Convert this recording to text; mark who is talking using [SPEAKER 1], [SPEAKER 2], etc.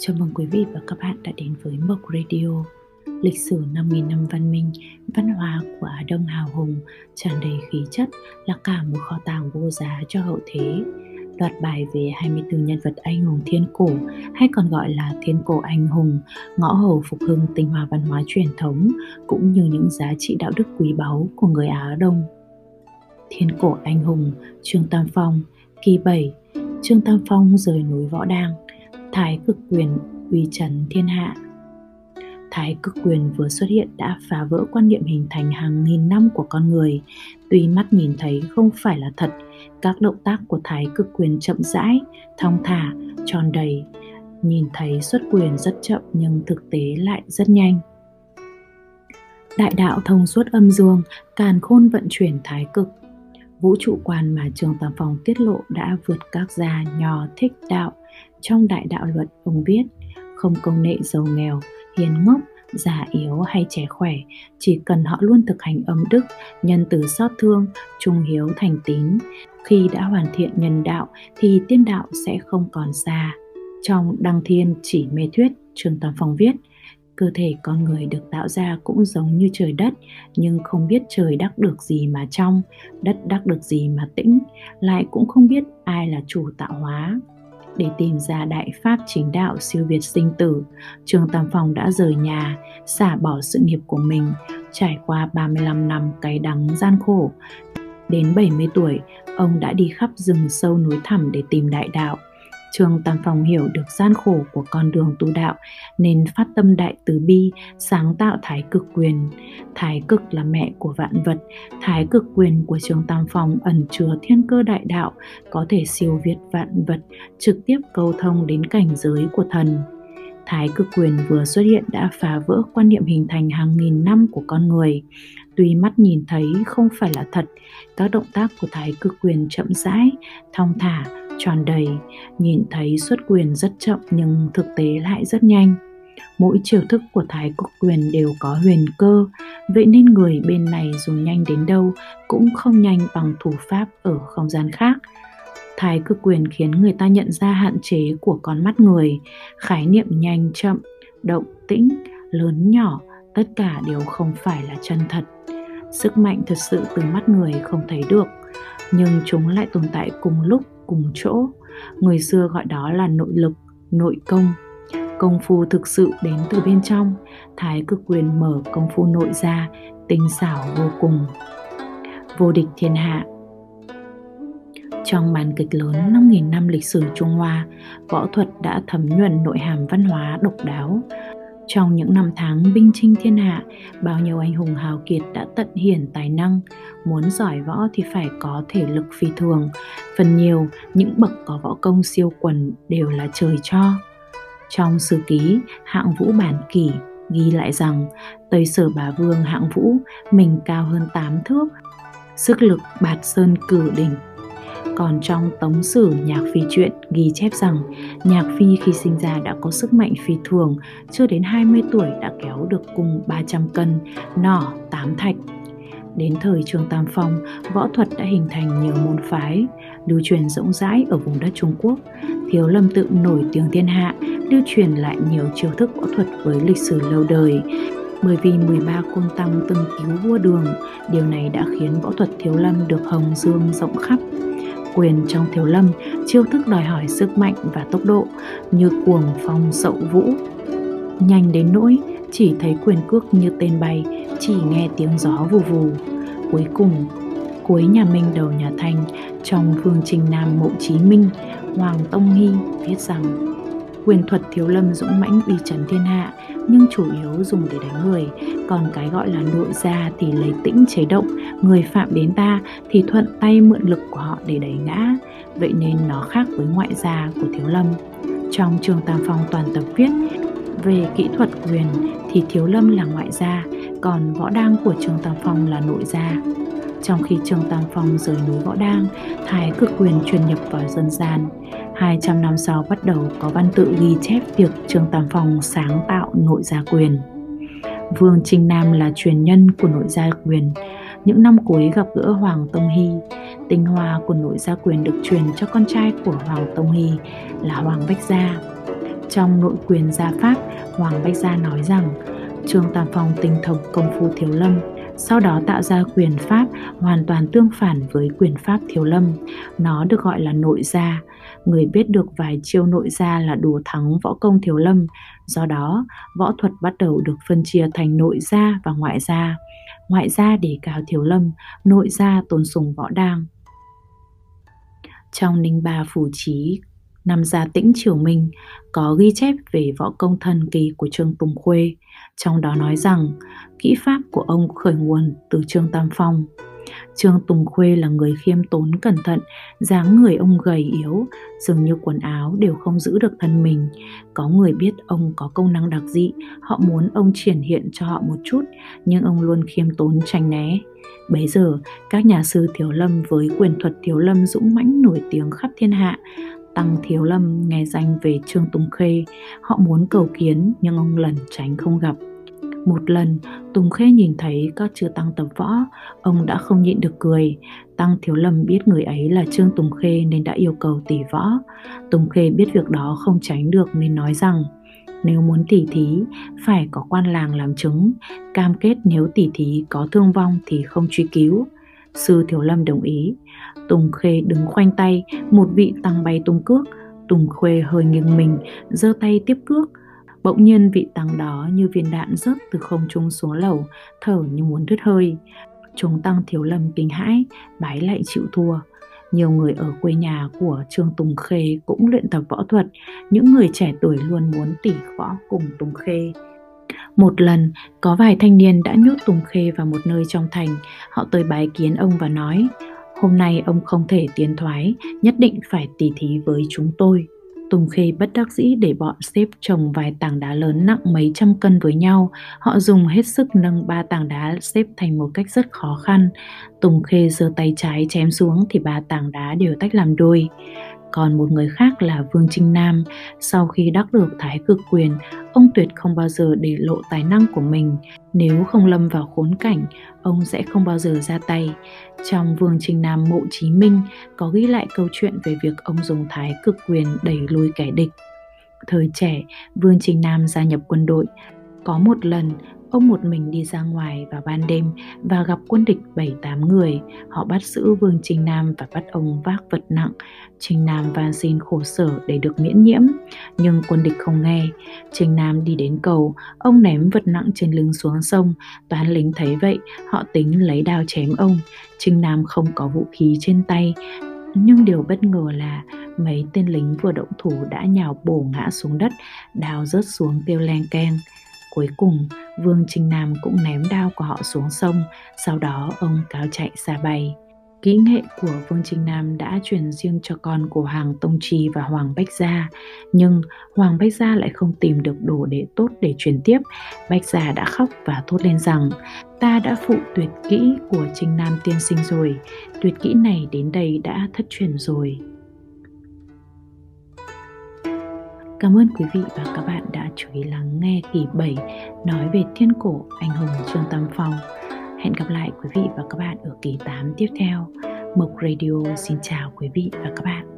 [SPEAKER 1] Chào mừng quý vị và các bạn đã đến với Mộc Radio Lịch sử 5.000 năm văn minh, văn hóa của Á Đông hào hùng tràn đầy khí chất là cả một kho tàng vô giá cho hậu thế Loạt bài về 24 nhân vật anh hùng thiên cổ hay còn gọi là thiên cổ anh hùng, ngõ hầu phục hưng tinh hoa văn hóa truyền thống cũng như những giá trị đạo đức quý báu của người Á Đông. Thiên cổ anh hùng Trương Tam Phong, kỳ 7, Trương Tam Phong rời núi Võ Đang, Thái cực quyền uy trần thiên hạ. Thái cực quyền vừa xuất hiện đã phá vỡ quan niệm hình thành hàng nghìn năm của con người. Tuy mắt nhìn thấy không phải là thật, các động tác của thái cực quyền chậm rãi, thong thả, tròn đầy. Nhìn thấy xuất quyền rất chậm nhưng thực tế lại rất nhanh. Đại đạo thông suốt âm dương, càn khôn vận chuyển thái cực. Vũ trụ quan mà Trường Tam Phong tiết lộ đã vượt các gia nho thích đạo, trong đại đạo luật ông viết, không công nệ giàu nghèo, hiền ngốc, già yếu hay trẻ khỏe, chỉ cần họ luôn thực hành âm đức, nhân từ xót thương, trung hiếu thành tín. Khi đã hoàn thiện nhân đạo thì tiên đạo sẽ không còn xa. Trong đăng thiên chỉ mê thuyết trường tam phong viết, cơ thể con người được tạo ra cũng giống như trời đất, nhưng không biết trời đắc được gì mà trong, đất đắc được gì mà tĩnh, lại cũng không biết ai là chủ tạo hóa để tìm ra đại pháp chính đạo siêu việt sinh tử, Trương Tam Phong đã rời nhà, xả bỏ sự nghiệp của mình, trải qua 35 năm cay đắng gian khổ. Đến 70 tuổi, ông đã đi khắp rừng sâu núi thẳm để tìm đại đạo. Trương Tam Phong hiểu được gian khổ của con đường tu đạo nên phát tâm đại từ bi, sáng tạo thái cực quyền. Thái cực là mẹ của vạn vật, thái cực quyền của Trương Tam Phong ẩn chứa thiên cơ đại đạo, có thể siêu việt vạn vật, trực tiếp câu thông đến cảnh giới của thần. Thái cực quyền vừa xuất hiện đã phá vỡ quan niệm hình thành hàng nghìn năm của con người. Tuy mắt nhìn thấy không phải là thật, các động tác của thái cực quyền chậm rãi, thong thả, tròn đầy, nhìn thấy xuất quyền rất chậm nhưng thực tế lại rất nhanh. Mỗi chiều thức của thái cực quyền đều có huyền cơ, vậy nên người bên này dù nhanh đến đâu cũng không nhanh bằng thủ pháp ở không gian khác. Thái cực quyền khiến người ta nhận ra hạn chế của con mắt người, khái niệm nhanh chậm, động tĩnh, lớn nhỏ, tất cả đều không phải là chân thật. Sức mạnh thật sự từ mắt người không thấy được, nhưng chúng lại tồn tại cùng lúc cùng chỗ. Người xưa gọi đó là nội lực nội công. Công phu thực sự đến từ bên trong thái cực quyền mở công phu nội ra tinh xảo vô cùng. Vô địch thiên hạ. Trong màn kịch lớn 5.000 năm lịch sử Trung Hoa, võ thuật đã thấm nhuần nội hàm văn hóa độc đáo, trong những năm tháng binh chinh thiên hạ, bao nhiêu anh hùng hào kiệt đã tận hiển tài năng, muốn giỏi võ thì phải có thể lực phi thường. Phần nhiều, những bậc có võ công siêu quần đều là trời cho. Trong sử ký hạng vũ bản kỷ ghi lại rằng Tây Sở Bá Vương hạng vũ mình cao hơn 8 thước, sức lực bạt sơn cử đỉnh còn trong tống sử nhạc phi truyện ghi chép rằng nhạc phi khi sinh ra đã có sức mạnh phi thường, chưa đến 20 tuổi đã kéo được cung 300 cân, nỏ 8 thạch. Đến thời Trương Tam Phong, võ thuật đã hình thành nhiều môn phái, lưu truyền rộng rãi ở vùng đất Trung Quốc. Thiếu Lâm tự nổi tiếng thiên hạ, lưu truyền lại nhiều chiêu thức võ thuật với lịch sử lâu đời. Bởi vì 13 côn tăng từng cứu vua đường, điều này đã khiến võ thuật Thiếu Lâm được hồng dương rộng khắp quyền trong thiếu lâm, chiêu thức đòi hỏi sức mạnh và tốc độ, như cuồng phong sậu vũ. Nhanh đến nỗi, chỉ thấy quyền cước như tên bay, chỉ nghe tiếng gió vù vù. Cuối cùng, cuối nhà minh đầu nhà thanh, trong phương trình nam mộ chí minh, hoàng tông hy viết rằng quyền thuật thiếu lâm dũng mãnh uy trấn thiên hạ nhưng chủ yếu dùng để đánh người. Còn cái gọi là nội gia thì lấy tĩnh chế động người phạm đến ta thì thuận tay mượn lực của họ để đẩy ngã. Vậy nên nó khác với ngoại gia của thiếu lâm. Trong trường tam phong toàn tập viết về kỹ thuật quyền thì thiếu lâm là ngoại gia còn võ đang của trường tam phong là nội gia. Trong khi Trương Tam Phong rời núi Võ Đang, Thái cực quyền truyền nhập vào dân gian. 200 năm sau bắt đầu có văn tự ghi chép việc Trương Tam Phong sáng tạo nội gia quyền. Vương Trinh Nam là truyền nhân của nội gia quyền. Những năm cuối gặp gỡ Hoàng Tông Hy, tinh hoa của nội gia quyền được truyền cho con trai của Hoàng Tông Hy là Hoàng Bách Gia. Trong nội quyền gia Pháp, Hoàng Bách Gia nói rằng Trương Tam Phong tinh thông công phu thiếu lâm, sau đó tạo ra quyền pháp hoàn toàn tương phản với quyền pháp thiếu lâm. Nó được gọi là nội gia. Người biết được vài chiêu nội gia là đùa thắng võ công thiếu lâm. Do đó, võ thuật bắt đầu được phân chia thành nội gia và ngoại gia. Ngoại gia để cao thiếu lâm, nội gia tôn sùng võ đang. Trong Ninh Ba Phủ Trí nằm Gia Tĩnh Triều Minh có ghi chép về võ công thần kỳ của Trương Tùng Khuê, trong đó nói rằng kỹ pháp của ông khởi nguồn từ Trương Tam Phong. Trương Tùng Khuê là người khiêm tốn cẩn thận, dáng người ông gầy yếu, dường như quần áo đều không giữ được thân mình. Có người biết ông có công năng đặc dị, họ muốn ông triển hiện cho họ một chút, nhưng ông luôn khiêm tốn tránh né. Bấy giờ, các nhà sư Thiếu Lâm với quyền thuật Thiếu Lâm dũng mãnh nổi tiếng khắp thiên hạ, Tăng Thiếu Lâm nghe danh về Trương Tùng Khê, họ muốn cầu kiến nhưng ông lần tránh không gặp. Một lần, Tùng Khê nhìn thấy các chư tăng tập võ, ông đã không nhịn được cười. Tăng Thiếu Lâm biết người ấy là Trương Tùng Khê nên đã yêu cầu tỷ võ. Tùng Khê biết việc đó không tránh được nên nói rằng nếu muốn tỉ thí phải có quan làng làm chứng, cam kết nếu tỉ thí có thương vong thì không truy cứu. Sư Thiếu Lâm đồng ý. Tùng Khê đứng khoanh tay, một vị tăng bay tung cước. Tùng Khê hơi nghiêng mình, giơ tay tiếp cước. Bỗng nhiên vị tăng đó như viên đạn rớt từ không trung xuống lầu, thở như muốn đứt hơi. Chúng tăng Thiếu Lâm kinh hãi, bái lại chịu thua. Nhiều người ở quê nhà của Trương Tùng Khê cũng luyện tập võ thuật, những người trẻ tuổi luôn muốn tỉ võ cùng Tùng Khê. Một lần, có vài thanh niên đã nhốt Tùng Khê vào một nơi trong thành, họ tới bái kiến ông và nói, hôm nay ông không thể tiến thoái, nhất định phải tỉ thí với chúng tôi. Tùng Khê bất đắc dĩ để bọn xếp chồng vài tảng đá lớn nặng mấy trăm cân với nhau. Họ dùng hết sức nâng ba tảng đá xếp thành một cách rất khó khăn. Tùng Khê giơ tay trái chém xuống thì ba tảng đá đều tách làm đôi. Còn một người khác là Vương Trinh Nam, sau khi đắc được thái cực quyền, ông tuyệt không bao giờ để lộ tài năng của mình. Nếu không lâm vào khốn cảnh, ông sẽ không bao giờ ra tay. Trong Vương Trinh Nam Mộ Chí Minh có ghi lại câu chuyện về việc ông dùng thái cực quyền đẩy lùi kẻ địch. Thời trẻ, Vương Trinh Nam gia nhập quân đội. Có một lần, Ông một mình đi ra ngoài vào ban đêm và gặp quân địch 7-8 người. Họ bắt giữ Vương Trinh Nam và bắt ông vác vật nặng. Trinh Nam van xin khổ sở để được miễn nhiễm, nhưng quân địch không nghe. Trinh Nam đi đến cầu, ông ném vật nặng trên lưng xuống sông. Toán lính thấy vậy, họ tính lấy đao chém ông. Trinh Nam không có vũ khí trên tay, nhưng điều bất ngờ là mấy tên lính vừa động thủ đã nhào bổ ngã xuống đất, đao rớt xuống tiêu len keng. Cuối cùng, Vương Trinh Nam cũng ném đao của họ xuống sông, sau đó ông cáo chạy xa bay. Kỹ nghệ của Vương Trinh Nam đã truyền riêng cho con của Hoàng Tông Trì và Hoàng Bách Gia, nhưng Hoàng Bách Gia lại không tìm được đồ để tốt để truyền tiếp. Bách Gia đã khóc và thốt lên rằng, ta đã phụ tuyệt kỹ của Trinh Nam tiên sinh rồi, tuyệt kỹ này đến đây đã thất truyền rồi. Cảm ơn quý vị và các bạn đã chú ý lắng nghe kỳ 7 nói về thiên cổ anh hùng Trương Tam Phong. Hẹn gặp lại quý vị và các bạn ở kỳ 8 tiếp theo. Mộc Radio xin chào quý vị và các bạn.